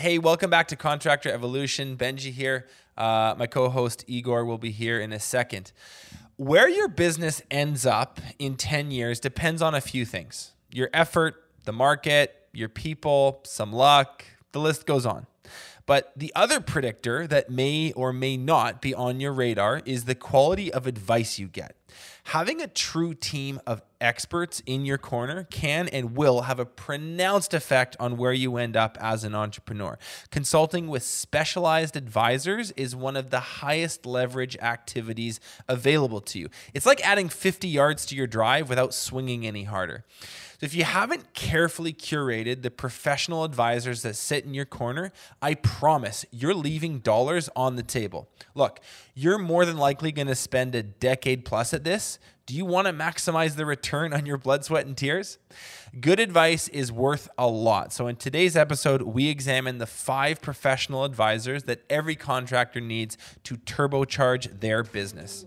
Hey, welcome back to Contractor Evolution. Benji here. Uh, my co host Igor will be here in a second. Where your business ends up in 10 years depends on a few things your effort, the market, your people, some luck, the list goes on. But the other predictor that may or may not be on your radar is the quality of advice you get. Having a true team of experts in your corner can and will have a pronounced effect on where you end up as an entrepreneur. Consulting with specialized advisors is one of the highest leverage activities available to you. It's like adding 50 yards to your drive without swinging any harder. So if you haven't carefully curated the professional advisors that sit in your corner, I promise you're leaving dollars on the table. Look, you're more than likely going to spend a decade plus at this. Do you want to maximize the return on your blood, sweat, and tears? Good advice is worth a lot. So, in today's episode, we examine the five professional advisors that every contractor needs to turbocharge their business.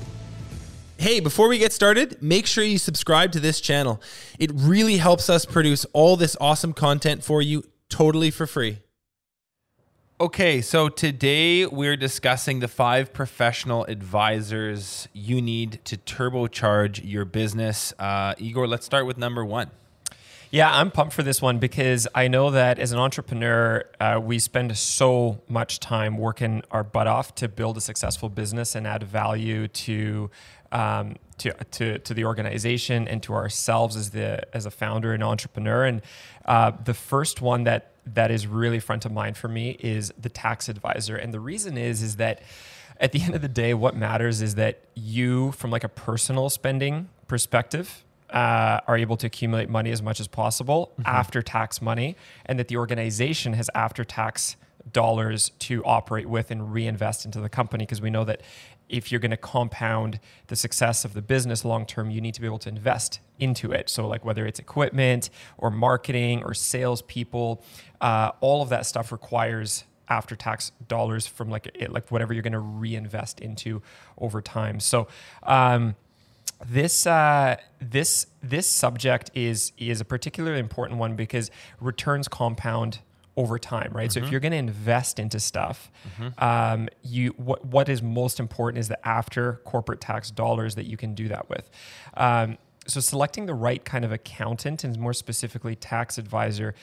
Hey, before we get started, make sure you subscribe to this channel. It really helps us produce all this awesome content for you totally for free. Okay, so today we're discussing the five professional advisors you need to turbocharge your business. Uh, Igor, let's start with number one. Yeah, I'm pumped for this one because I know that as an entrepreneur, uh, we spend so much time working our butt off to build a successful business and add value to um, to, to, to the organization and to ourselves as the as a founder and entrepreneur. And uh, the first one that that is really front of mind for me is the tax advisor. And the reason is is that at the end of the day, what matters is that you, from like a personal spending perspective, uh, are able to accumulate money as much as possible mm-hmm. after tax money, and that the organization has after tax dollars to operate with and reinvest into the company because we know that if you're going to compound the success of the business long term, you need to be able to invest into it. So, like whether it's equipment or marketing or salespeople, uh, all of that stuff requires after tax dollars from like it, like whatever you're going to reinvest into over time. So. Um, this uh, this this subject is is a particularly important one because returns compound over time, right? Mm-hmm. So if mm-hmm. you're going to invest into stuff, mm-hmm. um, you what what is most important is the after corporate tax dollars that you can do that with. Um, so selecting the right kind of accountant and more specifically tax advisor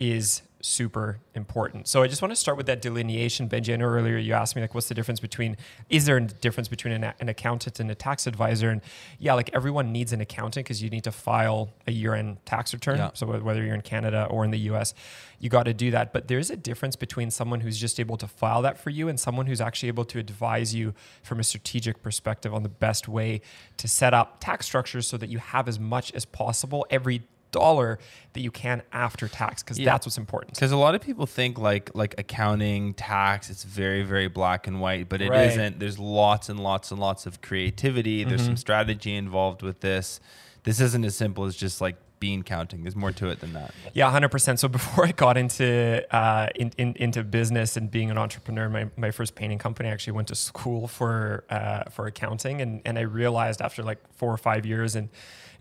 is super important. So I just want to start with that delineation. Benji, I know earlier you asked me like, what's the difference between? Is there a difference between an, an accountant and a tax advisor? And yeah, like everyone needs an accountant because you need to file a year-end tax return. Yeah. So whether you're in Canada or in the U.S., you got to do that. But there's a difference between someone who's just able to file that for you and someone who's actually able to advise you from a strategic perspective on the best way to set up tax structures so that you have as much as possible every dollar that you can after tax because yeah. that's what's important. Because a lot of people think like like accounting, tax, it's very very black and white, but it right. not There's lots and lots and lots of creativity. There's mm-hmm. some strategy involved with this. This isn't as simple as just like bean counting. There's more to it than that. Yeah, hundred percent. So before I got into uh, in, in, into business and being an entrepreneur, my, my first painting company I actually went to school for uh, for accounting, and and I realized after like four or five years in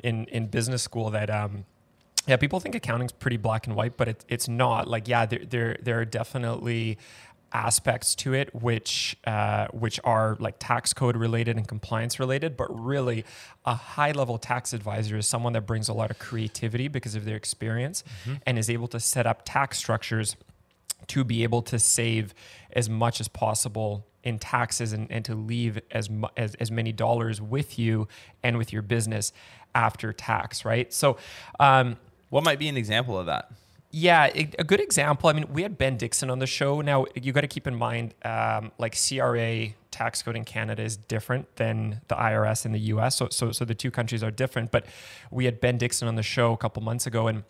in in business school that um, yeah, people think accounting's pretty black and white, but it, it's not. Like, yeah, there, there, there are definitely aspects to it which uh, which are like tax code related and compliance related but really a high level tax advisor is someone that brings a lot of creativity because of their experience mm-hmm. and is able to set up tax structures to be able to save as much as possible in taxes and, and to leave as, mu- as as many dollars with you and with your business after tax right so um, what might be an example of that? Yeah, a good example. I mean, we had Ben Dixon on the show. Now, you got to keep in mind, um, like CRA tax code in Canada is different than the IRS in the US. So, so, so the two countries are different. But we had Ben Dixon on the show a couple months ago, and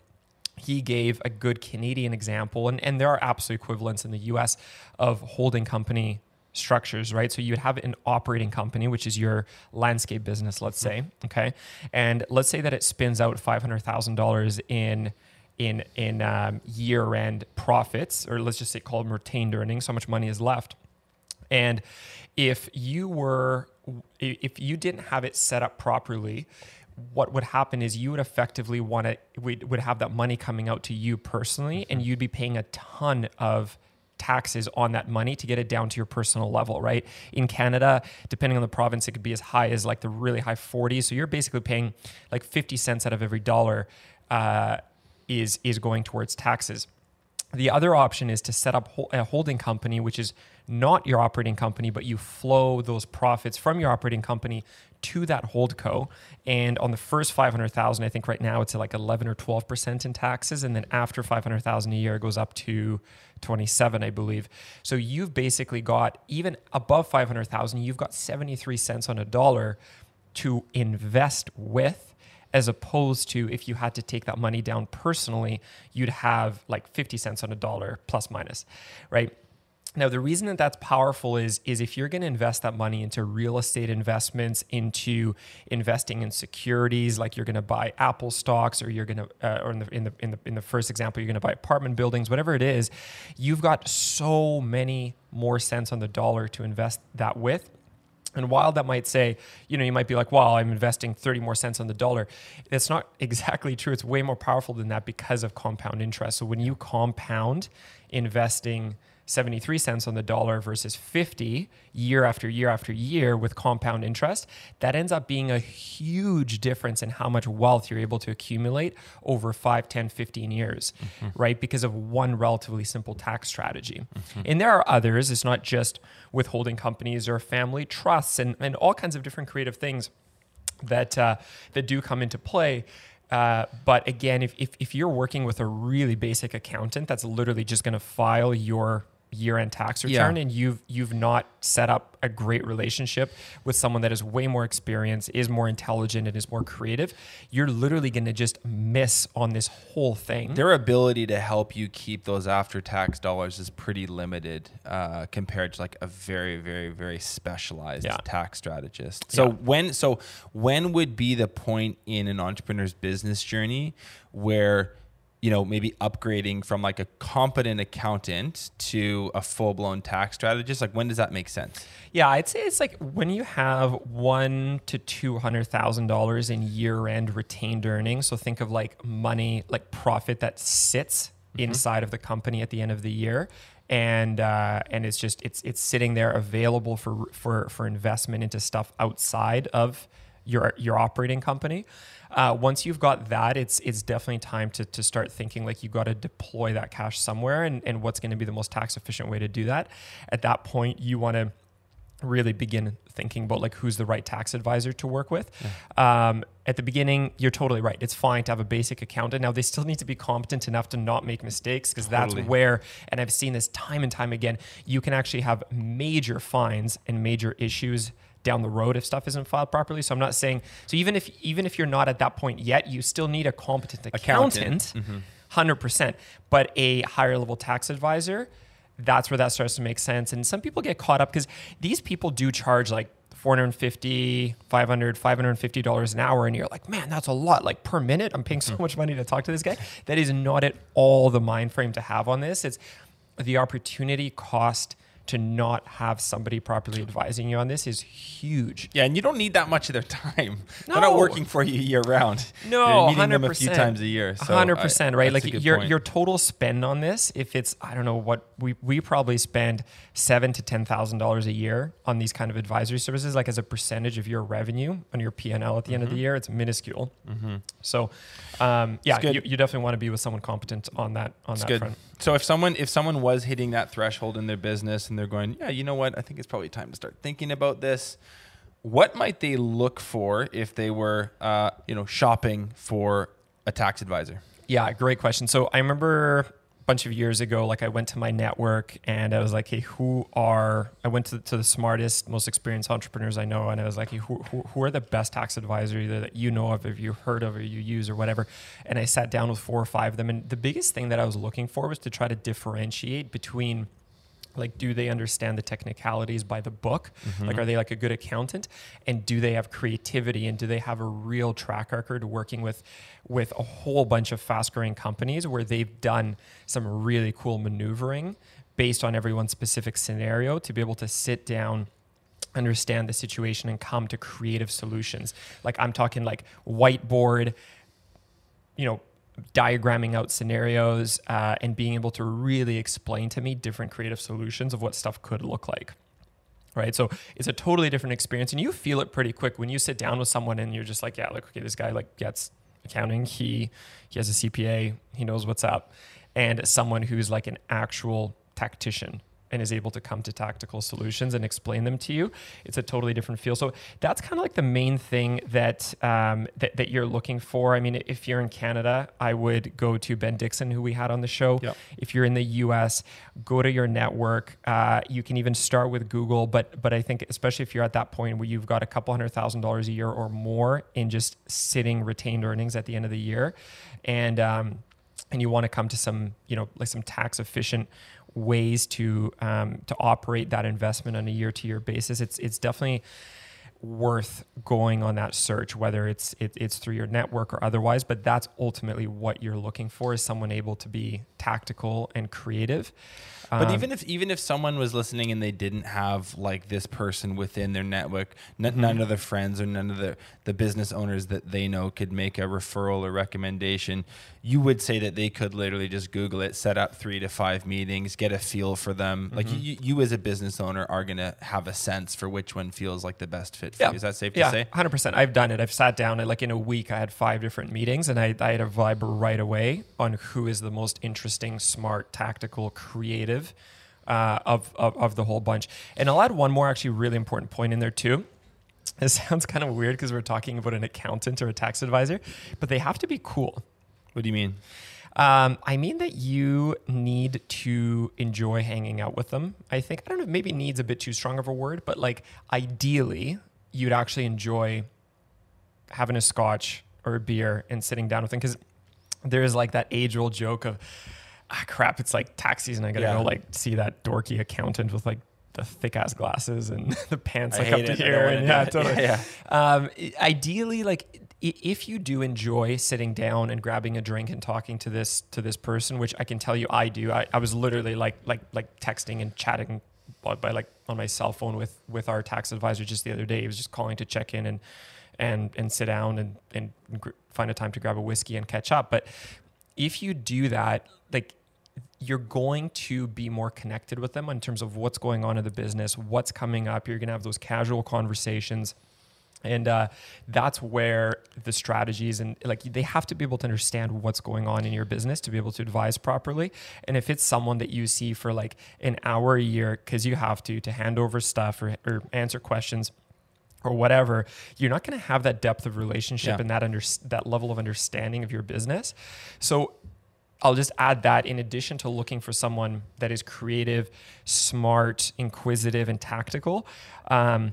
he gave a good Canadian example. And, and there are absolute equivalents in the US of holding company structures, right? So you would have an operating company, which is your landscape business, let's say, okay, and let's say that it spins out five hundred thousand dollars in in in um, year end profits, or let's just say call them retained earnings. So much money is left, and if you were if you didn't have it set up properly what would happen is you would effectively want to would have that money coming out to you personally and you'd be paying a ton of taxes on that money to get it down to your personal level, right? In Canada, depending on the province, it could be as high as like the really high 40s. So you're basically paying like 50 cents out of every dollar uh, is is going towards taxes. The other option is to set up a holding company, which is not your operating company, but you flow those profits from your operating company to that hold co. And on the first 500,000, I think right now it's like 11 or 12% in taxes. And then after 500,000 a year, it goes up to 27, I believe. So you've basically got, even above 500,000, you've got 73 cents on a dollar to invest with as opposed to if you had to take that money down personally, you'd have like 50 cents on a dollar plus minus, right? Now, the reason that that's powerful is, is if you're going to invest that money into real estate investments, into investing in securities, like you're going to buy Apple stocks, or you're going to, uh, or in the, in the in the in the first example, you're going to buy apartment buildings, whatever it is, you've got so many more cents on the dollar to invest that with and while that might say, you know, you might be like, well, I'm investing 30 more cents on the dollar. It's not exactly true. It's way more powerful than that because of compound interest. So when you compound investing 73 cents on the dollar versus 50 year after year after year with compound interest, that ends up being a huge difference in how much wealth you're able to accumulate over 5, 10, 15 years, mm-hmm. right? Because of one relatively simple tax strategy. Mm-hmm. And there are others, it's not just withholding companies or family trusts and, and all kinds of different creative things that, uh, that do come into play. Uh, but again, if, if, if, you're working with a really basic accountant that's literally just going to file your year-end tax return yeah. and you've you've not set up a great relationship with someone that is way more experienced, is more intelligent and is more creative, you're literally going to just miss on this whole thing. Their ability to help you keep those after-tax dollars is pretty limited uh, compared to like a very very very specialized yeah. tax strategist. So yeah. when so when would be the point in an entrepreneur's business journey where you know, maybe upgrading from like a competent accountant to a full blown tax strategist? Like, when does that make sense? Yeah, I'd say it's like when you have one to two hundred thousand dollars in year end retained earnings. So think of like money, like profit that sits mm-hmm. inside of the company at the end of the year. And uh, and it's just it's it's sitting there available for for for investment into stuff outside of your your operating company. Uh, once you've got that, it's it's definitely time to, to start thinking like you've got to deploy that cash somewhere and, and what's going to be the most tax efficient way to do that. At that point, you want to really begin thinking about like who's the right tax advisor to work with. Yeah. Um, at the beginning, you're totally right. It's fine to have a basic accountant. Now they still need to be competent enough to not make mistakes because totally. that's where, and I've seen this time and time again, you can actually have major fines and major issues down the road if stuff isn't filed properly. So I'm not saying so even if even if you're not at that point yet, you still need a competent accountant, mm-hmm. 100%. But a higher level tax advisor, that's where that starts to make sense. And some people get caught up because these people do charge like 450 500 550 dollars an hour and you're like man that's a lot like per minute i'm paying so mm. much money to talk to this guy that is not at all the mind frame to have on this it's the opportunity cost to not have somebody properly advising you on this is huge. Yeah, and you don't need that much of their time. No. They're not working for you year round. No, You're meeting 100%. them a few times a year. Hundred so percent, right? Like your point. your total spend on this, if it's I don't know what we we probably spend seven to ten thousand dollars a year on these kind of advisory services, like as a percentage of your revenue on your P and L at the mm-hmm. end of the mm-hmm. year, it's minuscule. Mm-hmm. So, um, yeah, you, you, definitely want to be with someone competent on that on it's that good. front. So if someone if someone was hitting that threshold in their business and they're going, yeah, you know what, I think it's probably time to start thinking about this. What might they look for if they were, uh, you know, shopping for a tax advisor? Yeah, great question. So I remember bunch of years ago, like I went to my network and I was like, hey, who are, I went to, to the smartest, most experienced entrepreneurs I know. And I was like, hey, who, who, who are the best tax advisors either that you know of, if you heard of, or you use or whatever. And I sat down with four or five of them. And the biggest thing that I was looking for was to try to differentiate between like do they understand the technicalities by the book? Mm-hmm. like are they like a good accountant? And do they have creativity? And do they have a real track record working with with a whole bunch of fast growing companies where they've done some really cool maneuvering based on everyone's specific scenario to be able to sit down understand the situation and come to creative solutions? Like i'm talking like whiteboard you know diagramming out scenarios uh, and being able to really explain to me different creative solutions of what stuff could look like right? So it's a totally different experience and you feel it pretty quick. When you sit down with someone and you're just like yeah like okay this guy like gets accounting. He he has a cpa he knows what's up. And someone who's like an actual tactician and is able to come to tactical solutions and explain them to you, it's a totally different feel. So that's kind of like the main thing that, um, that that you're looking for. I mean, if you're in Canada, I would go to Ben Dixon, who we had on the show. Yep. If you're in the U.S., go to your network. Uh, you can even start with Google, but but I think especially if you're at that point where you've got a couple hundred thousand dollars a year or more in just sitting retained earnings at the end of the year, and um, and you want to come to some you know like some tax efficient ways to um, to operate that investment on a year to year basis, it's it's definitely worth going on that search, whether it's it, it's through your network or otherwise. But that's ultimately what you're looking for: is someone able to be tactical and creative. But Um, even if even if someone was listening and they didn't have like this person within their network, n- Mm-hmm. none of their friends or none of the the business owners that they know could make a referral or recommendation, you would say that they could literally just Google it, set up three to five meetings, get a feel for them. Like Mm-hmm. you, you as a business owner are gonna have a sense for which one feels like the best fit Yeah. you. Is that safe yeah, to say? hundred percent. I've done it. I've sat down and like in a week, I had five different meetings, and I, I had a vibe right away on who is the most interesting, smart, tactical, creative uh, of, of of the whole bunch. And I'll add one more actually really important point in there too. It sounds kind of weird because we're talking about an accountant or a tax advisor, but they have to be cool. What do you mean? Um, I mean that you need to enjoy hanging out with them. I think I don't know. Maybe needs a bit too strong of a word, but like ideally, you'd actually enjoy having a scotch or a beer and sitting down with them because there is like that age old joke of ah crap, it's like tax season. I gotta Yeah. go like see that dorky accountant with like the thick ass glasses and the pants like up to. Here. And yeah, totally. Yeah, Um, ideally, like if you do enjoy sitting down and grabbing a drink and talking to this to this person, which I can tell you I do. I, I was literally like like like texting and chatting by, by like on my cell phone with with our tax advisor just the other day. He was just calling to check in and and and sit down and and find a time to grab a whiskey and catch up. But if you do that, like you're going to be more connected with them in terms of what's going on in the business, what's coming up. You're going to have those casual conversations. And uh, that's where the strategies and like they have to be able to understand what's going on in your business to be able to advise properly. And if it's someone that you see for like an hour a year, because you have to to hand over stuff or, or answer questions, or whatever, you're not going to have that depth of relationship Yeah. and that under, that level of understanding of your business. So I'll just add that in addition to looking for someone that is creative, smart, inquisitive, and tactical. Um,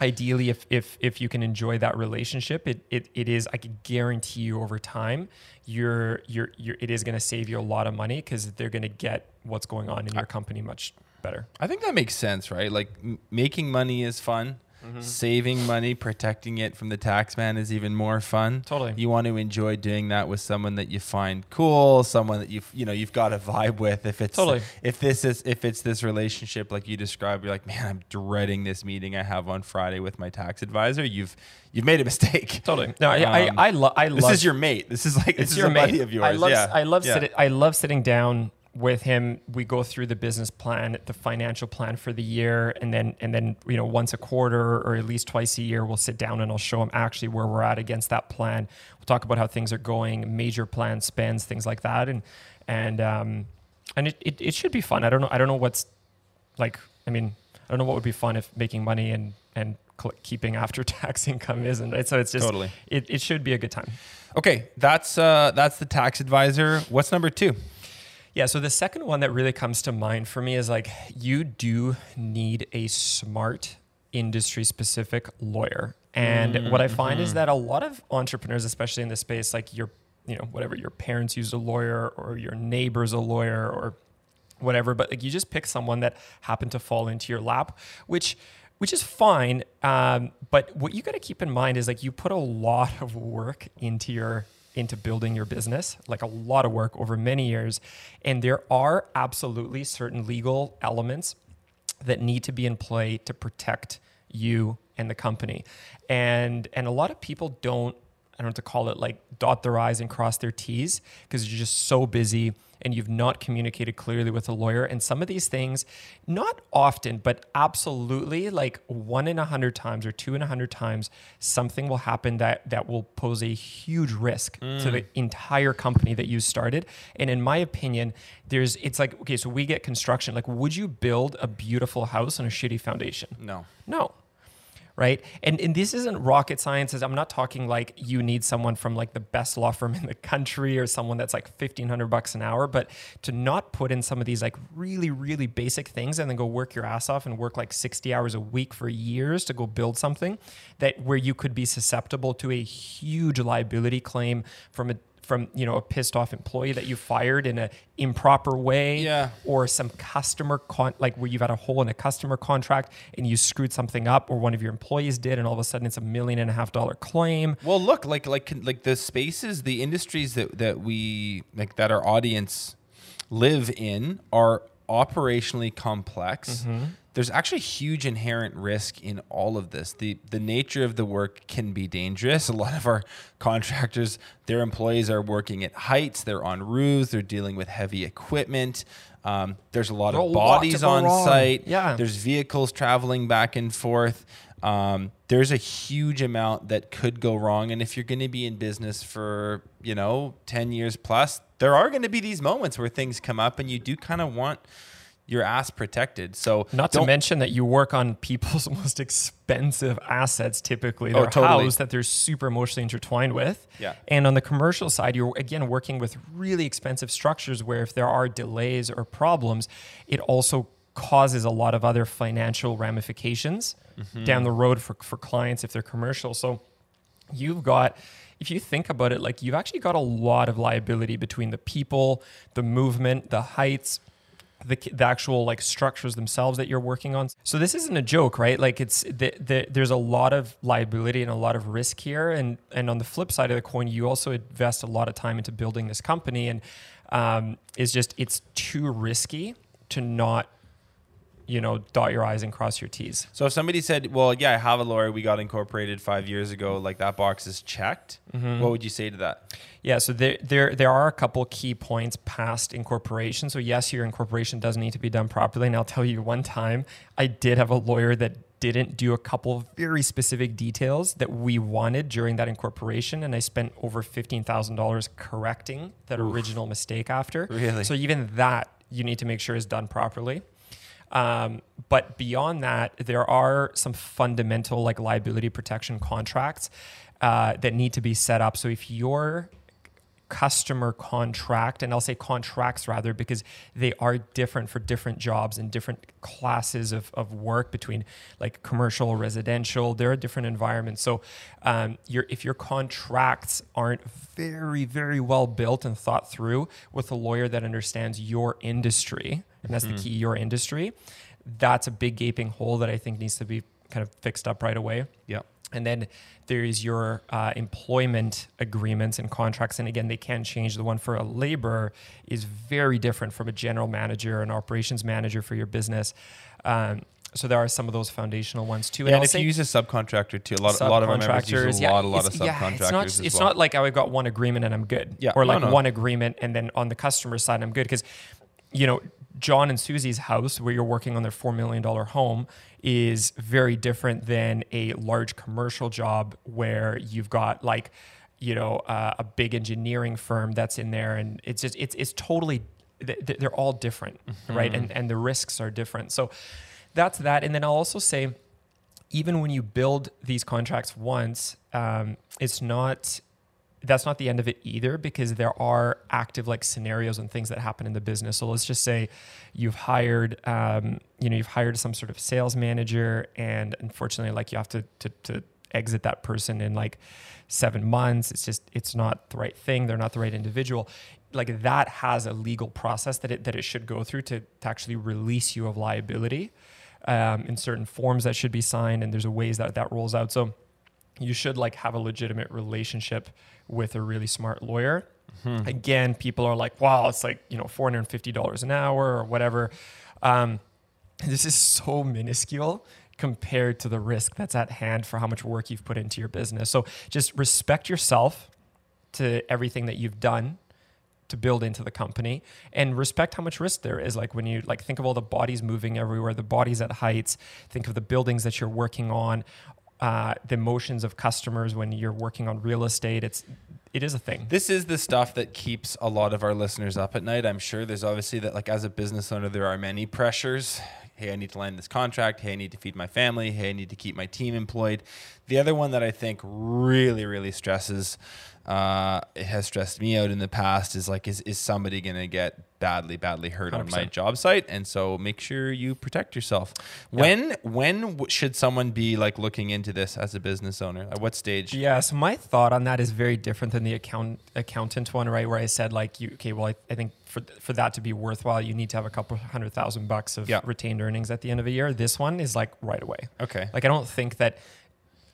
ideally, if if if you can enjoy that relationship, it it, it is I can guarantee you over time, you're you're, you're it is going to save you a lot of money because they're going to get what's going on in your company much better. I think that makes sense, right? Like m- making money is fun. Saving money, protecting it from the tax man is even more fun. Totally. You want to enjoy doing that with someone that you find cool, someone that you've you know you've got a vibe with. If it's Totally. if this is if it's this relationship like you described, you're like, man, I'm dreading this meeting I have on Friday with my tax advisor. You've you've made a mistake. Totally. No, I Um, I, I, lo- I This love is your mate. This is like this it's is your a mate. buddy of yours. I love, yeah. I love yeah. sitting. I love sitting down with him. We go through the business plan, the financial plan for the year, and then and then you know once a quarter or at least twice a year, we'll sit down and I'll show him actually where we're at against that plan. We'll talk about how things are going, major plan spends, things like that, and and um and it, it, it should be fun. I don't know. I don't know what's like. I mean, I don't know what would be fun if making money and and keeping after tax income isn't. Right? So it's just Totally. It, it should be a good time. Okay, that's uh that's the tax advisor. What's number two? Yeah, so the second one that really comes to mind for me is like you do need a smart industry specific lawyer. And what I find is that a lot of entrepreneurs, especially in this space, like your, you know, whatever your parents used a lawyer or your neighbor's a lawyer or whatever. But like you just pick someone that happened to fall into your lap, which which is fine. Um, but what you got to keep in mind is like you put a lot of work into your into building your business, like a lot of work over many years, and there are absolutely certain legal elements that need to be in play to protect you and the company. And and a lot of people don't I don't know what to call it like dot their i's and cross their t's because you're just so busy and you've not communicated clearly with a lawyer. And some of these things, not often, but absolutely like one in a hundred times or two in a hundred times, something will happen that that will pose a huge risk mm. to the mm. entire company that you started. And in my opinion, there's it's like okay, so we get construction. Like, would you build a beautiful house on a shitty foundation? No. No right? And and this isn't rocket science. I'm not talking like you need someone from like the best law firm in the country or someone that's like 1500 bucks an hour, but to not put in some of these like really really basic things and then go work your ass off and work like 60 hours a week for years to go build something that where you could be susceptible to a huge liability claim from a from you know a pissed off employee that you fired in an improper way yeah. or some customer con- like where you've had a hole in a customer contract and you screwed something up or one of your employees did and all of a sudden it's a million and a half dollar claim. Well look like like like the spaces the industries that that we like that our audience live in are operationally complex. Mm-hmm there's actually huge inherent risk in all of this. The the nature of the work can be dangerous. A lot of our contractors, their employees are working at heights, they're on roofs, they're dealing with heavy equipment. Um, there's a lot of bodies on wrong. site. Yeah. There's vehicles traveling back and forth. Um, there's a huge amount that could go wrong. And if you're going to be in business for, you know, 10 years plus, there are going to be these moments where things come up and you do kind of want your ass protected. So not to mention that you work on people's most expensive assets, typically their oh, totally. house that they're super emotionally intertwined with. Yeah. And on the commercial side, you're again working with really expensive structures where if there are delays or problems, it also causes a lot of other financial ramifications mm-hmm. down the road for, for clients if they're commercial. So you've got if you think about it, like you've actually got a lot of liability between the people, the movement, the heights, the, the actual like structures themselves that you're working on. So this isn't a joke, right? Like it's the, the, there's a lot of liability and a lot of risk here. And and on the flip side of the coin, you also invest a lot of time into building this company, and um, just it's too risky to not you know, dot your I's and cross your T's. So if somebody said, well, yeah, I have a lawyer, we got incorporated five years ago, like that box is checked, mm-hmm. what would you say to that? Yeah, so there, there, there are a couple key points past incorporation. So yes, your incorporation does need to be done properly. And I'll tell you one time, I did have a lawyer that didn't do a couple of very specific details that we wanted during that incorporation and i spent over $15000 correcting that Oof. original mistake after really so even that you need to make sure is done properly um, but beyond that, there are some fundamental like liability protection contracts uh, that need to be set up. So if your customer contract, and I'll say contracts rather, because they are different for different jobs and different classes of, of work between like commercial, residential. There are different environments. So, um, your if your contracts aren't very, very well built and thought through with a lawyer that understands your industry, and that's mm-hmm. the key, your industry. That's a big gaping hole that I think needs to be kind of fixed up right away. Yeah. And then there is your uh, employment agreements and contracts. And again, they can change. The one for a laborer is very different from a general manager, an operations manager for your business. Um, so there are some of those foundational ones too. Yeah, and, and if you use a subcontractor too, a lot, a lot of our members use a yeah, lot, a lot of subcontractors. Yeah, it's not, it's well. not like I've got one agreement and I'm good. Yeah, or like no, no. one agreement and then on the customer side I'm good because, you know, John and Susie's house, where you're working on their $4 million home, is very different than a large commercial job where you've got like, you know, uh, a big engineering firm that's in there. And it's just, it's, it's totally, they're all different, mm-hmm. right? And, and the risks are different. So that's that. And then I'll also say, even when you build these contracts once, um, it's not that's not the end of it either because there are active like scenarios and things that happen in the business. So let's just say you've hired, um, you know, you've hired some sort of sales manager, and unfortunately, like you have to to, to exit that person in like seven months. It's just it's not the right thing. They're not the right individual. Like that has a legal process that it that it should go through to, to actually release you of liability um, in certain forms that should be signed, and there's a ways that that rolls out. So you should like have a legitimate relationship with a really smart lawyer. Mm-hmm. Again, people are like, "Wow, it's like you know, four hundred and fifty dollars an hour or whatever." Um, this is so minuscule compared to the risk that's at hand for how much work you've put into your business. So just respect yourself to everything that you've done to build into the company and respect how much risk there is like when you like think of all the bodies moving everywhere the bodies at heights think of the buildings that you're working on uh, the emotions of customers when you're working on real estate it's it is a thing this is the stuff that keeps a lot of our listeners up at night i'm sure there's obviously that like as a business owner there are many pressures hey, I need to land this contract. Hey, I need to feed my family. Hey, I need to keep my team employed. The other one that I think really, really stresses, uh, it has stressed me out in the past is like, is, is somebody going to get badly, badly hurt 100%. on my job site? And so make sure you protect yourself. Yeah. When, when should someone be like looking into this as a business owner? At what stage? Yeah. So my thought on that is very different than the account accountant one, right? Where I said like, you, okay, well, I, I think for for that to be worthwhile, you need to have a couple hundred thousand bucks of retained earnings at the end of a year. This one is like right away. Okay. Like I don't think that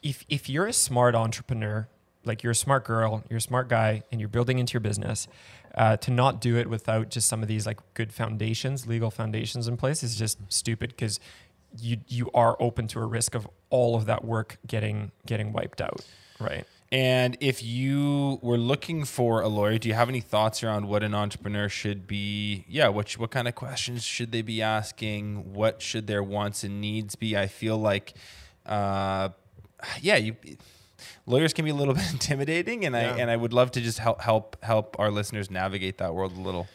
if if you're a smart entrepreneur, like you're a smart girl, you're a smart guy, and you're building into your business, uh, to not do it without just some of these like good foundations, legal foundations in place is just stupid because you you are open to a risk of all of that work getting getting wiped out, right? And if you were looking for a lawyer, do you have any thoughts around what an entrepreneur should be? Yeah, what what kind of questions should they be asking? What should their wants and needs be? I feel like, uh, yeah, you lawyers can be a little bit intimidating, and yeah. I and I would love to just help help help our listeners navigate that world a little.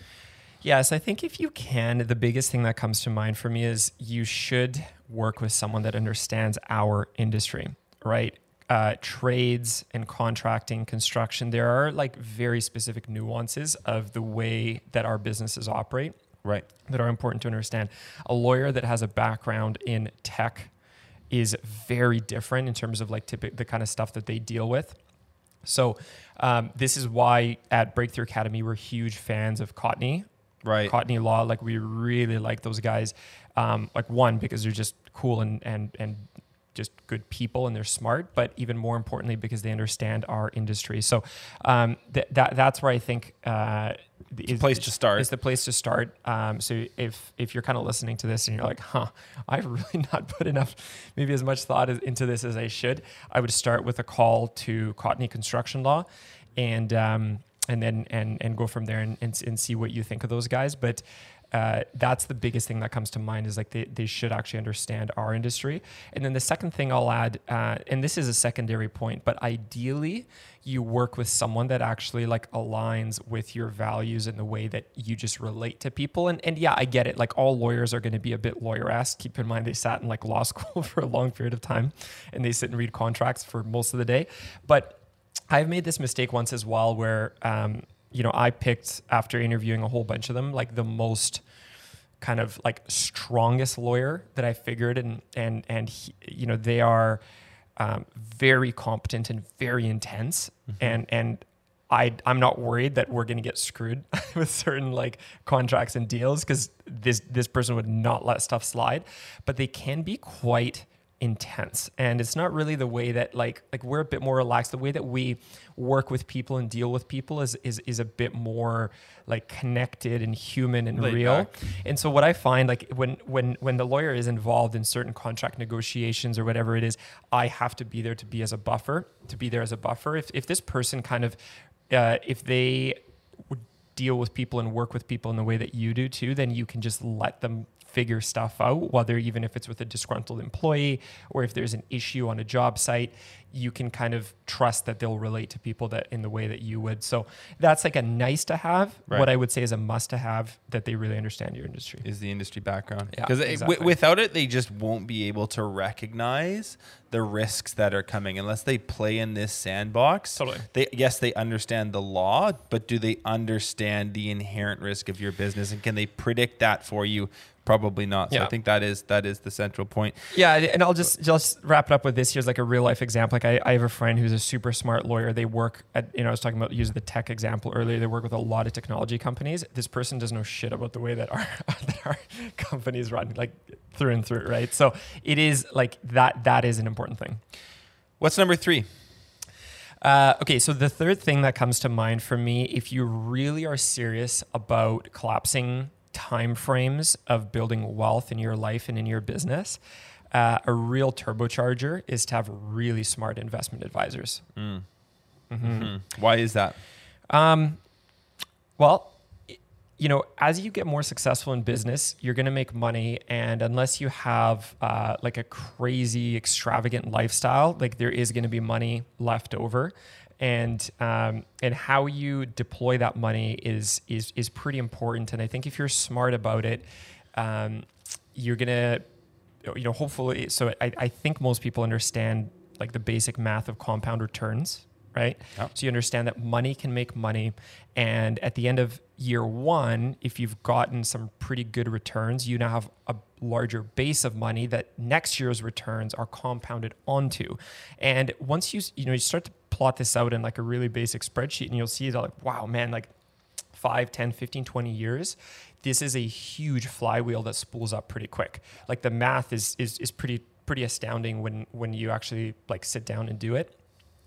Yes, I think if you can, the biggest thing that comes to mind for me is you should work with someone that understands our industry, right? uh, trades and contracting, construction, there are like very specific nuances of the way that our businesses operate. Right. That are important to understand. A lawyer that has a background in tech is very different in terms of like typical the kind of stuff that they deal with. So um, this is why at Breakthrough Academy we're huge fans of Cotney, right? Cotney Law. Like we really like those guys. Um, like one because they're just cool and and and just good people and they're smart, but even more importantly because they understand our industry. So um, th- that that's where I think uh, is, place to start. Is the place to start. Um, so if if you're kind of listening to this and you're like, huh, I've really not put enough, maybe as much thought into this as I should, I would start with a call to Cotney Construction Law, and um, and then and and go from there and, and, and see what you think of those guys. But uh, that's the biggest thing that comes to mind is like they, they should actually understand our industry. And then the second thing I'll add, uh, and this is a secondary point, but ideally you work with someone that actually like aligns with your values and the way that you just relate to people. And, and yeah, I get it. Like all lawyers are going to be a bit lawyer-esque. Keep in mind they sat in like law school for a long period of time and they sit and read contracts for most of the day. But I've made this mistake once as well where um, you know, I picked after interviewing a whole bunch of them, like the most kind of like strongest lawyer that I figured, and and and he, you know they are um, very competent and very intense, mm-hmm. and and I I'm not worried that we're going to get screwed with certain like contracts and deals because this this person would not let stuff slide, but they can be quite intense. And it's not really the way that like like we're a bit more relaxed. The way that we work with people and deal with people is is, is a bit more like connected and human and Laid real. back. and so what i find like when when when the lawyer is involved in certain contract negotiations or whatever it is i have to be there to be as a buffer to be there as a buffer. If if this person kind of uh, if they would deal with people and work with people in the way that you do too, then you can just let them figure stuff out, whether even if it's with a disgruntled employee or if there's an issue on a job site, you can kind of trust that they'll relate to people that in the way that you would. So that's like a nice to have. Right. What I would say is a must to have that they really understand your industry. Is the industry background. Because yeah, exactly. w- without it, they just won't be able to recognize the risks that are coming unless they play in this sandbox. Totally. They yes, they understand the law, but do they understand the inherent risk of your business and can they predict that for you probably not. So yeah. I think that is that is the central point. Yeah, and I'll just just wrap it up with this. Here's like a real life example. Like I, I have a friend who's a super smart lawyer. They work at, you know, I was talking about using the tech example earlier. They work with a lot of technology companies. This person doesn't know shit about the way that our that our companies run, like through and through, right? So it is like that. That is an important thing. What's number three? Uh, okay, so the third thing that comes to mind for me, if you really are serious about collapsing time frames of building wealth in your life and in your business, uh, a real turbocharger is to have really smart investment advisors. Mm. Mm-hmm. Mm-hmm. Why is that? Um, well, you know, as you get more successful in business, you're going to make money, and unless you have uh, like a crazy, extravagant lifestyle, like there is going to be money left over, and um, and how you deploy that money is is is pretty important. And I think if you're smart about it, um, you're gonna, you know, hopefully. So I, I think most people understand like the basic math of compound returns right? Yep. So you understand that money can make money. And at the end of year one, if you've gotten some pretty good returns, you now have a larger base of money that next year's returns are compounded onto. And once you, you know, you start to plot this out in like a really basic spreadsheet and you'll see that like, wow, man, like 5, 10, 15, 20 years, this is a huge flywheel that spools up pretty quick. Like the math is, is, is pretty, pretty astounding when, when you actually like sit down and do it.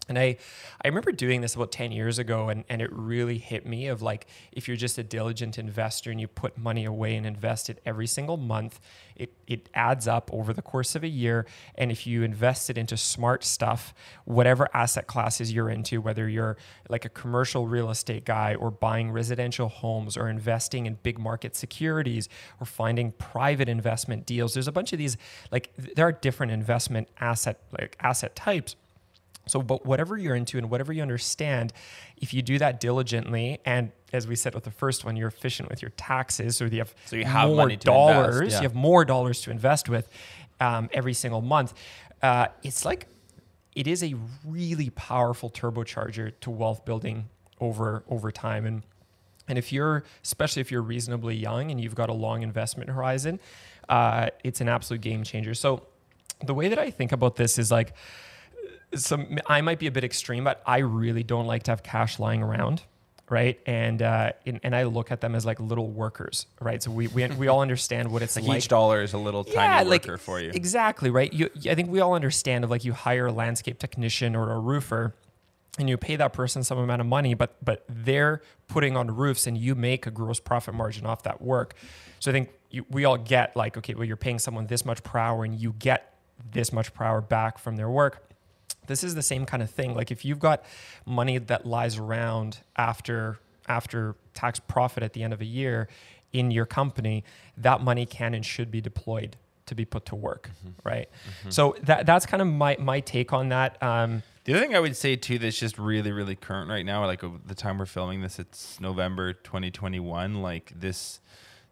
And I, I remember doing this about 10 years ago, and, and it really hit me of like, if you're just a diligent investor and you put money away and invest it every single month, it, it adds up over the course of a year. And if you invest it into smart stuff, whatever asset classes you're into, whether you're like a commercial real estate guy or buying residential homes or investing in big market securities or finding private investment deals, there's a bunch of these, like, there are different investment asset, like asset types so, but whatever you're into and whatever you understand, if you do that diligently, and as we said with the first one, you're efficient with your taxes, or you have, so you have more dollars, invest, yeah. you have more dollars to invest with um, every single month. Uh, it's like it is a really powerful turbocharger to wealth building over over time, and and if you're especially if you're reasonably young and you've got a long investment horizon, uh, it's an absolute game changer. So the way that I think about this is like some I might be a bit extreme, but I really don't like to have cash lying around, right? And uh, and, and I look at them as like little workers, right? So we we, we all understand what it's like. Each dollar is a little yeah, tiny worker like, for you. Exactly, right? You, I think we all understand of like you hire a landscape technician or a roofer, and you pay that person some amount of money, but but they're putting on roofs, and you make a gross profit margin off that work. So I think you, we all get like, okay, well, you're paying someone this much per hour, and you get this much per hour back from their work this is the same kind of thing. Like if you've got money that lies around after after tax profit at the end of a year in your company, that money can and should be deployed to be put to work, mm-hmm. right? Mm-hmm. So that that's kind of my my take on that. Um, the other thing I would say too that's just really really current right now, like the time we're filming this, it's November 2021. Like this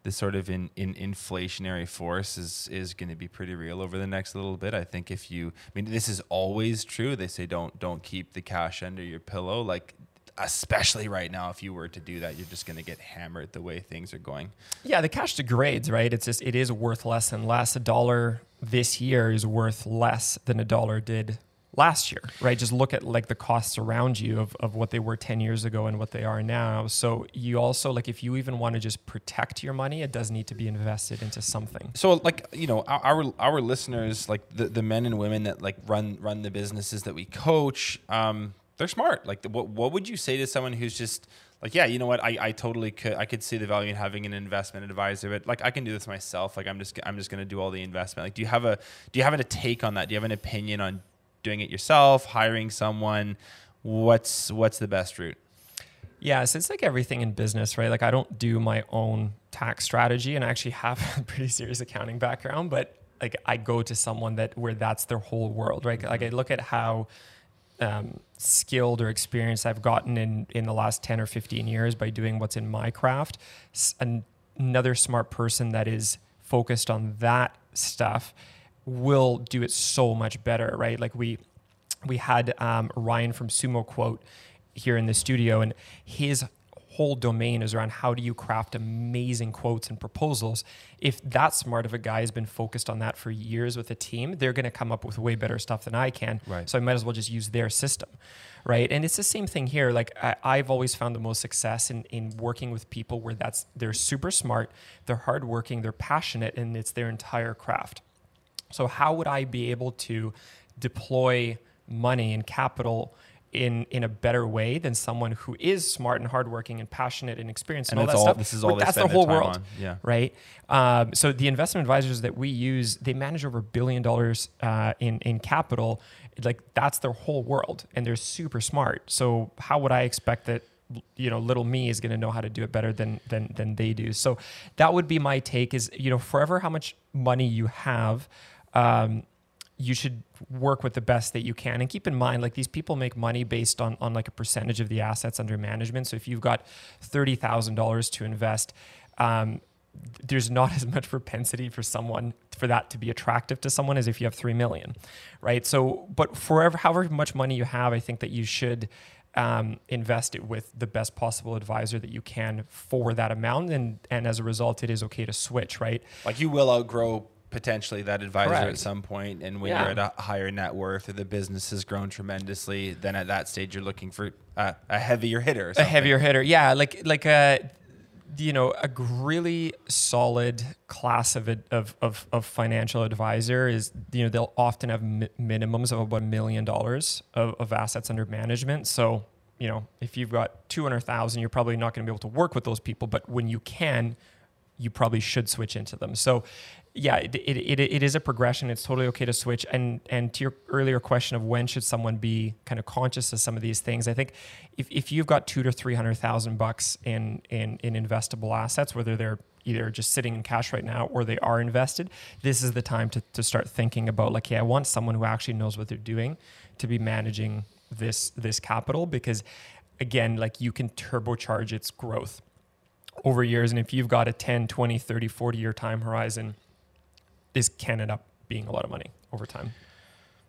this sort of in, in inflationary force is is going to be pretty real over the next little bit. I think if you, I mean, this is always true. They say don't don't keep the cash under your pillow. Like especially right now, if you were to do that, you're just going to get hammered the way things are going. Yeah, the cash degrades, right? It's just it is worth less and less. A dollar this year is worth less than a dollar did last year, right? Just look at like the costs around you of, of what they were 10 years ago and what they are now. So you also like if you even want to just protect your money, it does need to be invested into something. So like, you know, our our listeners, like the, the men and women that like run run the businesses that we coach, um, they're smart. Like what what would you say to someone who's just like, yeah, you know what? I, I totally could I could see the value in having an investment advisor, but like I can do this myself. Like I'm just I'm just gonna do all the investment. Like do you have a do you have a take on that? Do you have an opinion on doing it yourself, hiring someone? What's what's the best route? Yeah, so it's like everything in business, right? Like I don't do my own tax strategy and I actually have a pretty serious accounting background, but like I go to someone that where that's their whole world, right? Like I look at how um, skilled or experienced I've gotten in in the last 10 or 15 years by doing what's in my craft. Another smart person that is focused on that stuff will do it so much better, right? Like we we had um, Ryan from SumoQuote here in the studio, and his whole domain is around how do you craft amazing quotes and proposals. If that smart of a guy has been focused on that for years with a team, they're going to come up with way better stuff than I can. Right. So I might as well just use their system. Right. And it's the same thing here. Like I, I've always found the most success in, in working with people where that's they're super smart, they're hardworking, they're passionate, and it's their entire craft. So how would I be able to deploy money and capital in in a better way than someone who is smart and hardworking and passionate and experienced and, And all that all- stuff? this is all that's their whole world, on. Yeah. right? Um, so the investment advisors that we use, they manage over a billion dollars uh, in in capital. Like that's their whole world, and they're super smart. So how would I expect that? you know little me is going to know how to do it better than than than they do so that would be my take is you know forever how much money you have um, you should work with the best that you can. And keep in mind like these people make money based on on like a percentage of the assets under management. So if you've got $30000 to invest um, there's not as much propensity for someone for that to be attractive to someone as if you have 3 million right? So but forever however much money you have i think that you should um, invest it with the best possible advisor that you can for that amount. And and as a result it is okay to switch right? Like you will outgrow potentially that advisor at some point, and when Yeah. you're at a higher net worth or the business has grown tremendously, then at that stage you're looking for a, a heavier hitter. Or a heavier hitter. Yeah, like like a you know a really solid class of of of, of financial advisor is you know they'll often have mi- minimums of about a million dollars of, of assets under management. So you know if you've got two hundred thousand, you're probably not going to be able to work with those people. But when you can, you probably should switch into them. So yeah, it, it, it, it is a progression. It's totally okay to switch. And and to your earlier question of when should someone be kind of conscious of some of these things, I think if, if you've got two to three hundred thousand bucks in in in investable assets, whether they're either just sitting in cash right now or they are invested, this is the time to, to start thinking about like, hey, I want someone who actually knows what they're doing to be managing this this capital because again, like you can turbocharge its growth over years. And if you've got a 10, 20, 30, 40 year time horizon, this can end up being a lot of money over time.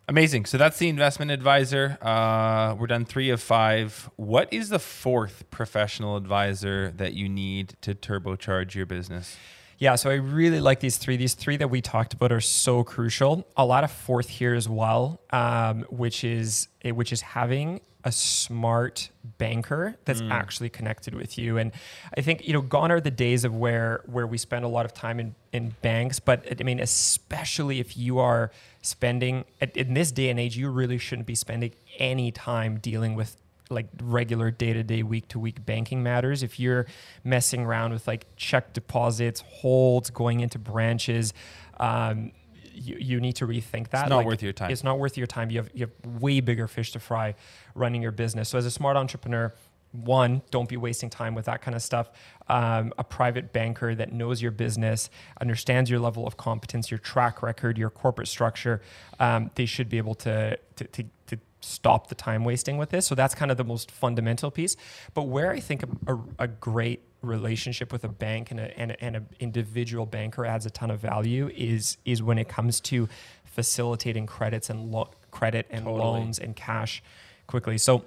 Amazing. So that's the investment advisor. Uh, we're done three of five. What is the fourth professional advisor that you need to turbocharge your business? Yeah, so I really like these three. These three that we talked about are so crucial. A lot of fourth here as well, um, which is eh, which is having a smart banker that's actually connected with you. And I think you know, gone are the days of where where we spend a lot of time in in banks. But I mean, especially if you are spending in this day and age, you really shouldn't be spending any time dealing with like regular day to day, week to week banking matters. If you're messing around with like check deposits, holds, going into branches, um, you, you need to rethink that. It's not Like, worth your time. It's not worth your time. You have you have way bigger fish to fry running your business. So as a smart entrepreneur, one, don't be wasting time with that kind of stuff. Um, a private banker that knows your business, understands your level of competence, your track record, your corporate structure, um, they should be able to, to, to, to stop the time wasting with this. So that's kind of the most fundamental piece. But where I think a, a, a great relationship with a bank and, a, and, a, and an individual banker adds a ton of value is is when it comes to facilitating credits and lo- credit and Totally. loans and cash quickly. So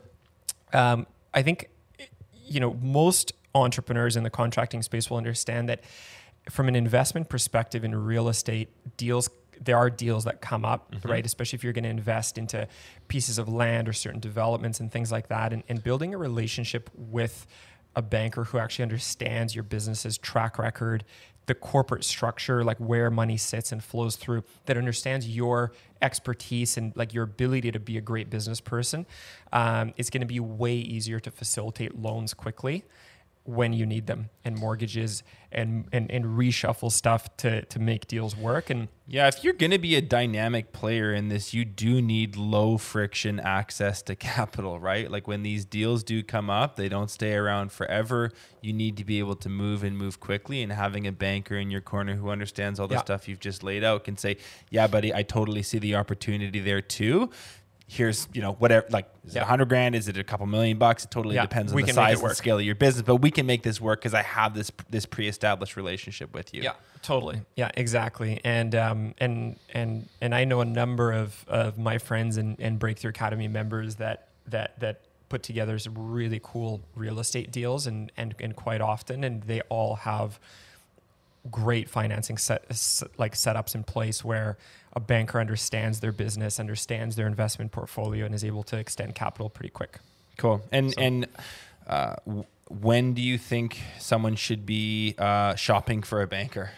um, I think you know most entrepreneurs in the contracting space will understand that from an investment perspective in real estate deals there are deals that come up right especially if you're going to invest into pieces of land or certain developments and things like that and, and building a relationship with a banker who actually understands your business's track record the corporate structure like where money sits and flows through that understands your expertise and like your ability to be a great business person um, it's going to be way easier to facilitate loans quickly when you need them and mortgages and and, and reshuffle stuff to to make deals work and Yeah, if you're going to be a dynamic player in this, you do need low friction access to capital, right? Like when these deals do come up, they don't stay around forever. You need to be able to move and move quickly. And having a banker in your corner who understands all the Yeah. stuff you've just laid out can say, "Yeah, buddy, I totally see the opportunity there too." Here's, you know, whatever, like, is it Yeah. a hundred grand? Is it a couple million bucks? It totally Yeah, depends on we the size and scale of your business, but we can make this work because I have this this pre-established relationship with you. Yeah, totally. Yeah, exactly. And um, and and and I know a number of, of my friends and, and Breakthrough Academy members that that that put together some really cool real estate deals and, and, and quite often, and they all have great financing set like setups in place where a banker understands their business, understands their investment portfolio, and is able to extend capital pretty quick. Cool. And so. and uh, when do you think someone should be uh, shopping for a banker?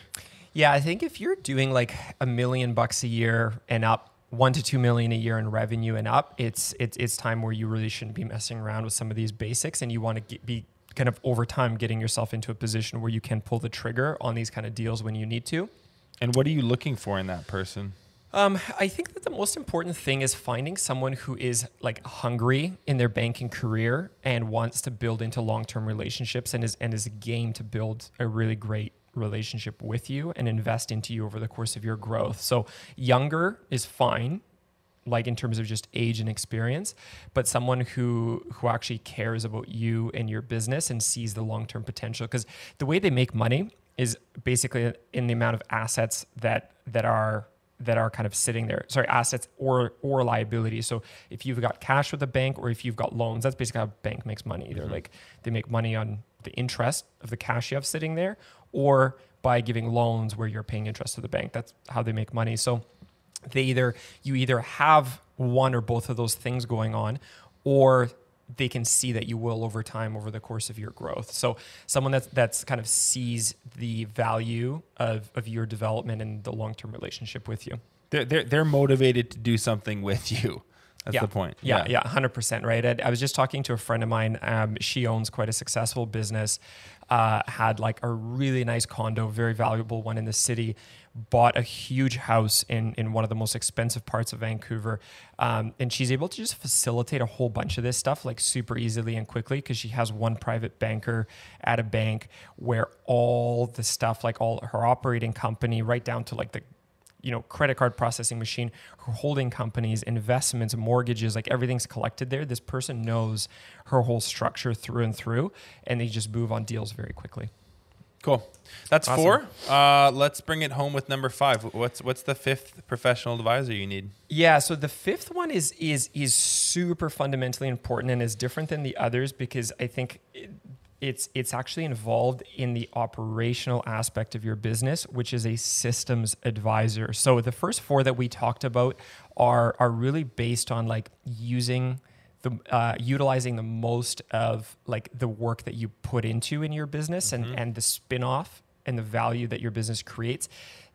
Yeah, I think if you're doing like a million bucks a year and up, one to two million a year in revenue and up, it's it's it's time where you really shouldn't be messing around with some of these basics, and you want to be kind of over time getting yourself into a position where you can pull the trigger on these kind of deals when you need to. And what are you looking for in that person? Um, I think that the most important thing is finding someone who is like hungry in their banking career and wants to build into long-term relationships and is and is game to build a really great relationship with you and invest into you over the course of your growth. So younger is fine like in terms of just age and experience, but someone who who actually cares about you and your business and sees the long-term potential. Because the way they make money is basically in the amount of assets that that are that are kind of sitting there. Sorry assets or or liabilities. So if you've got cash with a bank or if you've got loans that's basically how a bank makes money. Either mm-hmm. like they make money on the interest of the cash you have sitting there or by giving loans where you're paying interest to the bank. That's how they make money. So they either you either have one or both of those things going on or they can see that you will over time over the course of your growth. So someone that's that's kind of sees the value of, of your development and the long term relationship with you. They're, they're they're motivated to do something with you. That's yeah. the point. Yeah, yeah, hundred percent. Right. I, I, was just talking to a friend of mine. Um, she owns quite a successful business. Uh, had like a really nice condo, very valuable one in the city, bought a huge house in in one of the most expensive parts of Vancouver, um, and she's able to just facilitate a whole bunch of this stuff like super easily and quickly because she has one private banker at a bank where all the stuff, like all her operating company, right down to like the you know credit card processing machine her holding companies investments mortgages like everything's collected there this person knows her whole structure through and through and they just move on deals very quickly Cool. That's awesome. four. Uh, let's bring it home with number five. What's what's the fifth professional advisor you need? Yeah, so the fifth one is is is super fundamentally important and is different than the others because I think it, it's it's actually involved in the operational aspect of your business, which is a systems advisor. So the first four that we talked about are are really based on like using the uh, utilizing the most of like the work that you put into in your business mm-hmm. and and the spin-off and the value that your business creates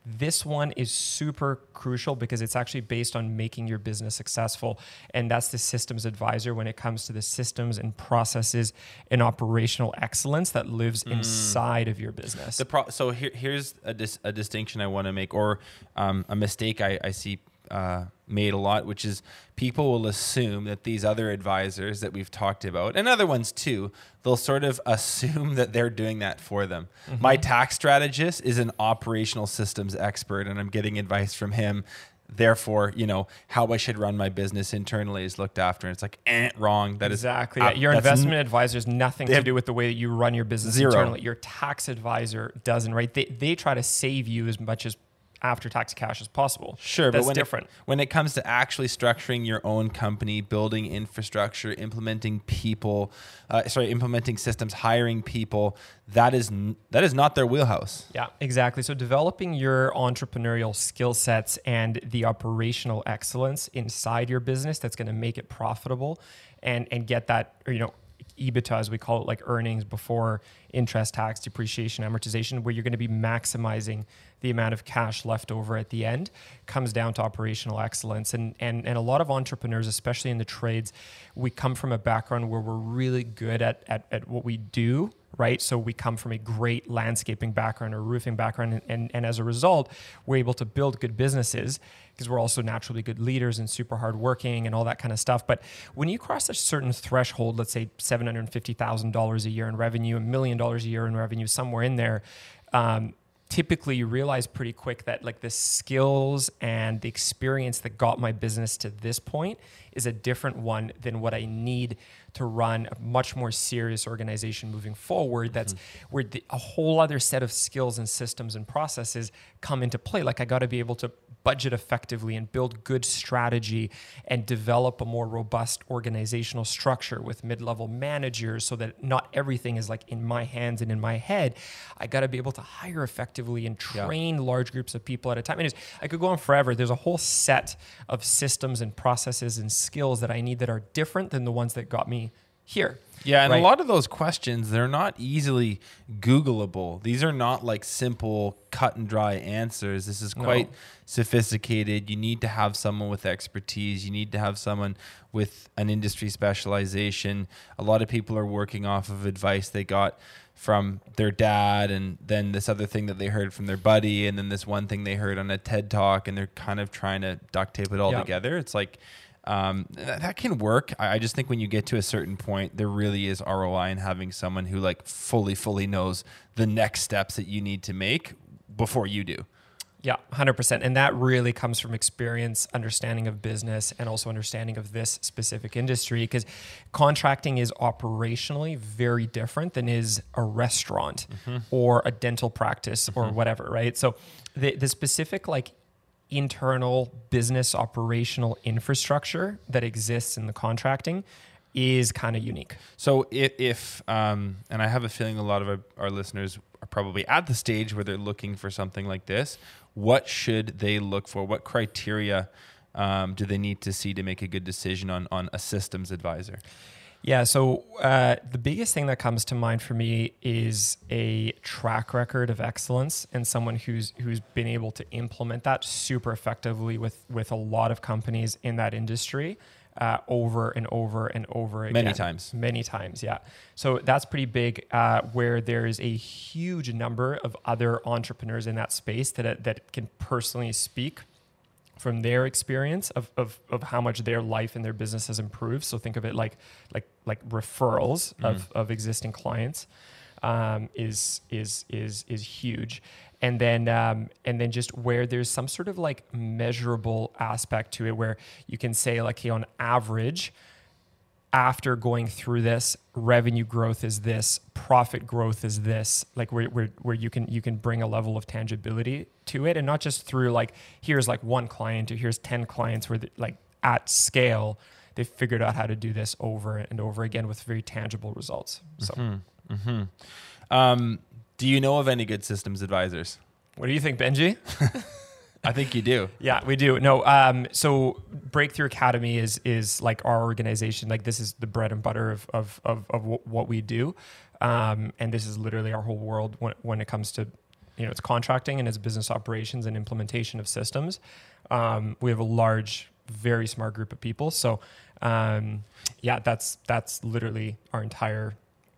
this one is super crucial because it's actually based on making your business successful. And that's the systems advisor when it comes to the systems and processes and operational excellence that lives mm. inside of your business. The pro- so here, here's a, dis- a distinction I want to make, or um, a mistake I, I see uh, made a lot, which is people will assume that these other advisors that we've talked about, and other ones too, they'll sort of assume that they're doing that for them. Mm-hmm. My tax strategist is an operational systems expert, and I'm getting advice from him. Therefore, you know how I should run my business internally is looked after. And it's like, eh, wrong. That exactly. is exactly your investment n- advisor has nothing to do with the way that you run your business zero. internally. Your tax advisor doesn't. Right? They they try to save you as much as after tax cash as possible. Sure, That's but when different. It, when it comes to actually structuring your own company, building infrastructure, implementing people, uh, sorry, implementing systems, hiring people, that is that is not their wheelhouse. Yeah, exactly. So developing your entrepreneurial skill sets and the operational excellence inside your business that's going to make it profitable and and get that or, you know EBITDA, as we call it, like earnings before interest, tax, depreciation, amortization, where you're going to be maximizing the amount of cash left over at the end, comes down to operational excellence. And, and, and a lot of entrepreneurs, especially in the trades, we come from a background where we're really good at, at, at what we do right? So we come from a great landscaping background or roofing background. And, and, and, as a result, we're able to build good businesses because we're also naturally good leaders and super hardworking and all that kind of stuff. But when you cross a certain threshold, let's say $750,000 a year in revenue, a million dollars a year in revenue, somewhere in there, um, typically you realize pretty quick that like the skills and the experience that got my business to this point is a different one than what I need to run a much more serious organization moving forward that's mm-hmm. where the, a whole other set of skills and systems and processes come into play like I got to be able to budget effectively and build good strategy and develop a more robust organizational structure with mid-level managers so that not everything is like in my hands and in my head. I got to be able to hire effectively and train yeah. large groups of people at a time. And i could go on forever. There's a whole set of systems and processes and skills that i need that are different than the ones that got me here. Yeah, and right? a lot of those questions, they're not easily Googleable. These are not like simple, cut and dry answers. This is quite no. sophisticated. You need to have someone with expertise. You need to have someone with an industry specialization. A lot of people are working off of advice they got from their dad and then this other thing that they heard from their buddy and then this one thing they heard on a TED talk and they're kind of trying to duct tape it all yep. together. It's like um, that, that, can work. I, I, just think when you get to a certain point, there really is ROI in having someone who like fully, fully knows the next steps that you need to make before you do. Yeah, 100%. And that really comes from experience, understanding of business, and also understanding of this specific industry because contracting is operationally very different than is a restaurant mm-hmm. or a dental practice mm-hmm. or whatever, right? So the, the specific like internal business operational infrastructure that exists in the contracting is kind of unique. So if, if um, and I have a feeling a lot of our, our, listeners are probably at the stage where they're looking for something like this, what should they look for? What criteria um, do they need to see to make a good decision on on a systems advisor? Yeah. So uh, the biggest thing that comes to mind for me is a track record of excellence and someone who's who's been able to implement that super effectively with with a lot of companies in that industry. Uh, over and over and over again. Many times. Many times, yeah. So that's pretty big. Uh, where there is a huge number of other entrepreneurs in that space that that can personally speak from their experience of, of, of how much their life and their business has improved. So think of it like like like referrals mm. of, of existing clients um, is is is is huge. And then um, and then just where there's some sort of like measurable aspect to it where you can say like hey on average after going through this revenue growth is this profit growth is this like where, where, where you can you can bring a level of tangibility to it. And not just through like here's like one client or here's 10 clients where like at scale they figured out how to do this over and over again with very tangible results. So. Mm-hmm. Mm-hmm. Um, do you know of any good systems advisors? What do you think benji I think you do. Yeah, we do. No, um, so Breakthrough Academy is is like our organization. Like this is the bread and butter of of of, of what we do, um, and this is literally our whole world when when it comes to you know it's contracting and it's business operations and implementation of systems. Um, we have a large, very smart group of people. So um, yeah, that's that's literally our entire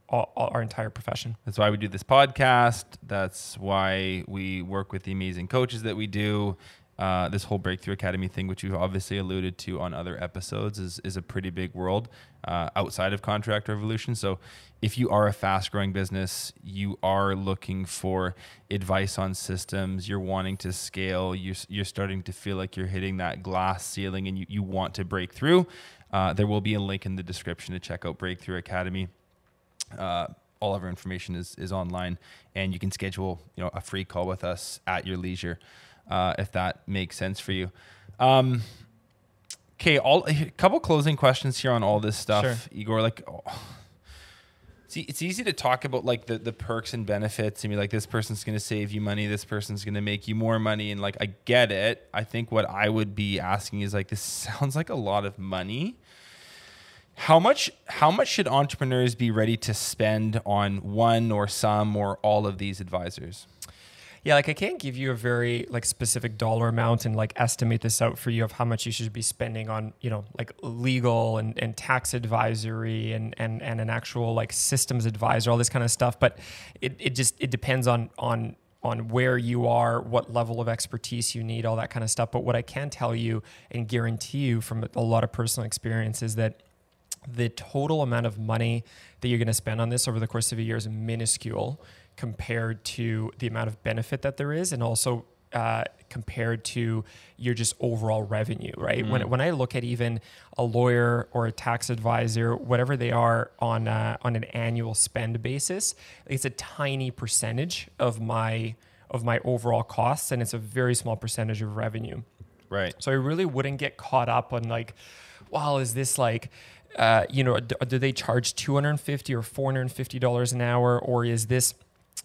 all, all our entire profession. That's why we do this podcast. That's why we work with the amazing coaches that we do. Uh, this whole Breakthrough Academy thing, which you've obviously alluded to on other episodes, is, is a pretty big world uh, outside of Contractor Evolution. So, if you are a fast growing business, you are looking for advice on systems, you're wanting to scale, you're, you're starting to feel like you're hitting that glass ceiling and you, you want to break through, uh, there will be a link in the description to check out Breakthrough Academy. Uh, all of our information is, is online, and you can schedule you know a free call with us at your leisure uh, if that makes sense for you. Um, okay, all a couple closing questions here on all this stuff, sure. Igor. Like, oh, see, it's easy to talk about like the, the perks and benefits and be like, this person's going to save you money, this person's going to make you more money, and like I get it. I think what I would be asking is like, this sounds like a lot of money how much how much should entrepreneurs be ready to spend on one or some or all of these advisors? Yeah, like I can't give you a very like specific dollar amount and like estimate this out for you of how much you should be spending on, you know, like legal and, and tax advisory and, and and an actual like systems advisor, all this kind of stuff. But it, it just it depends on on on where you are, what level of expertise you need, all that kind of stuff. But what I can tell you and guarantee you from a lot of personal experience is that the total amount of money that you're going to spend on this over the course of a year is minuscule compared to the amount of benefit that there is and also uh, compared to your just overall revenue, right? Mm. When, when I look at even a lawyer or a tax advisor, whatever they are on uh, on an annual spend basis, it's a tiny percentage of my of my overall costs, and it's a very small percentage of revenue. Right. So I really wouldn't get caught up on like, well, is this like, uh, you know, do, they charge 250 or 450 dollars an hour, or is this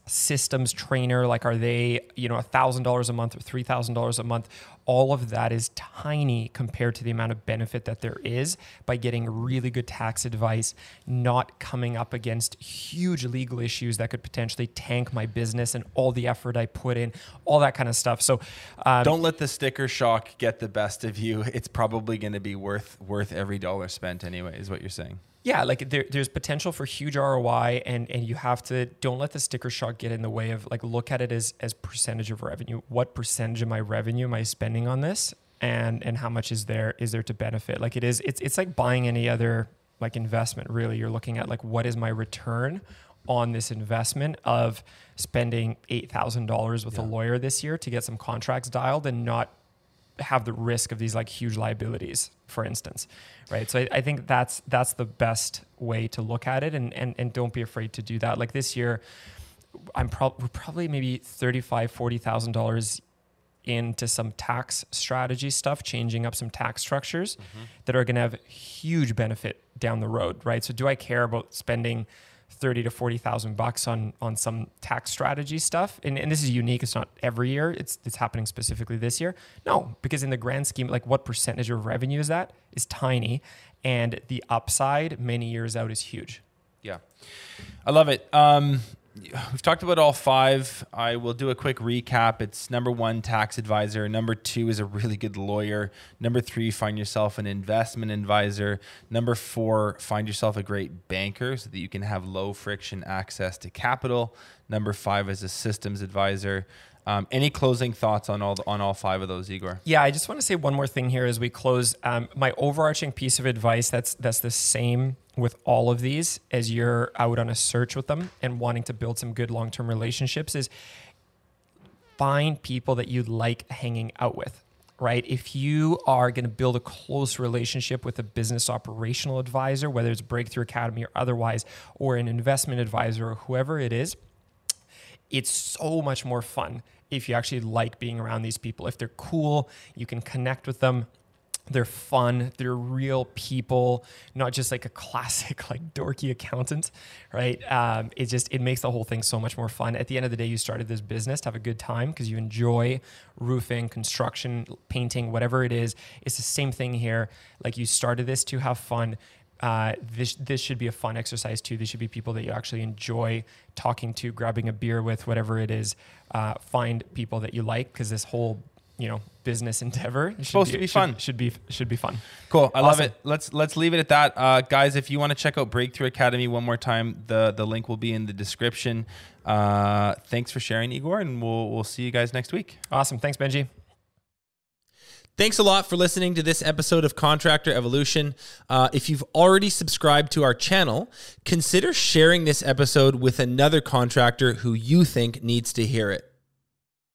systems trainer like are they you know a thousand dollars a month or three thousand dollars a month all of that is tiny compared to the amount of benefit that there is by getting really good tax advice not coming up against huge legal issues that could potentially tank my business and all the effort i put in all that kind of stuff. So um, don't let the sticker shock get the best of you. It's probably going to be worth worth every dollar spent anyway is what you're saying. Yeah, like there, there's potential for huge ROI, and and you have to don't let the sticker shock get in the way of like look at it as as percentage of revenue. What percentage of my revenue am I spending on this, and and how much is there is there to benefit? Like it is, it's it's like buying any other like investment. Really, you're looking at like what is my return on this investment of spending eight thousand dollars with yeah. a lawyer this year to get some contracts dialed and not have the risk of these like huge liabilities, for instance, right? So I, I, think that's that's the best way to look at it, and and and don't be afraid to do that. Like this year, I'm pro- we're probably maybe thirty five, forty thousand dollars into some tax strategy stuff, changing up some tax structures mm-hmm. that are going to have huge benefit down the road, right? So do I care about spending thirty to forty thousand bucks on on some tax strategy stuff. And, and this is unique. It's not every year. It's it's happening specifically this year. No, because in the grand scheme, like what percentage of revenue is that? Is tiny, and the upside many years out is huge. Yeah, I love it. Um, we've talked about all five. I will do a quick recap. It's number one, tax advisor. Number two is a really good lawyer. Number three, find yourself an investment advisor. Number four, find yourself a great banker so that you can have low friction access to capital. Number five is a systems advisor. Um, any closing thoughts on all the, on all five of those, Igor? Yeah, I just want to say one more thing here as we close. Um, my overarching piece of advice that's that's the same with all of these as you're out on a search with them and wanting to build some good long term relationships is find people that you like hanging out with. Right. If you are going to build a close relationship with a business operational advisor, whether it's Breakthrough Academy or otherwise, or an investment advisor or whoever it is, it's so much more fun if you actually like being around these people. If they're cool, you can connect with them. They're fun. They're real people, not just like a classic like dorky accountant, right? Um, it just it makes the whole thing so much more fun. At the end of the day, you started this business to have a good time because you enjoy roofing, construction, painting, whatever it is. It's the same thing here. Like you started this to have fun uh, this this should be a fun exercise too. These should be people that you actually enjoy talking to, grabbing a beer with, whatever it is. Uh, find people that you like because this whole you know business endeavor it's supposed be, to be should, fun. Should be should be fun. Cool. I awesome. love it. Let's let's leave it at that, uh, guys. If you want to check out Breakthrough Academy one more time, the the link will be in the description. Uh, thanks for sharing, Igor, and we'll we'll see you guys next week. Awesome. Thanks, Benji. Thanks a lot for listening to this episode of Contractor Evolution. Uh, if you've already subscribed to our channel, consider sharing this episode with another contractor who you think needs to hear it.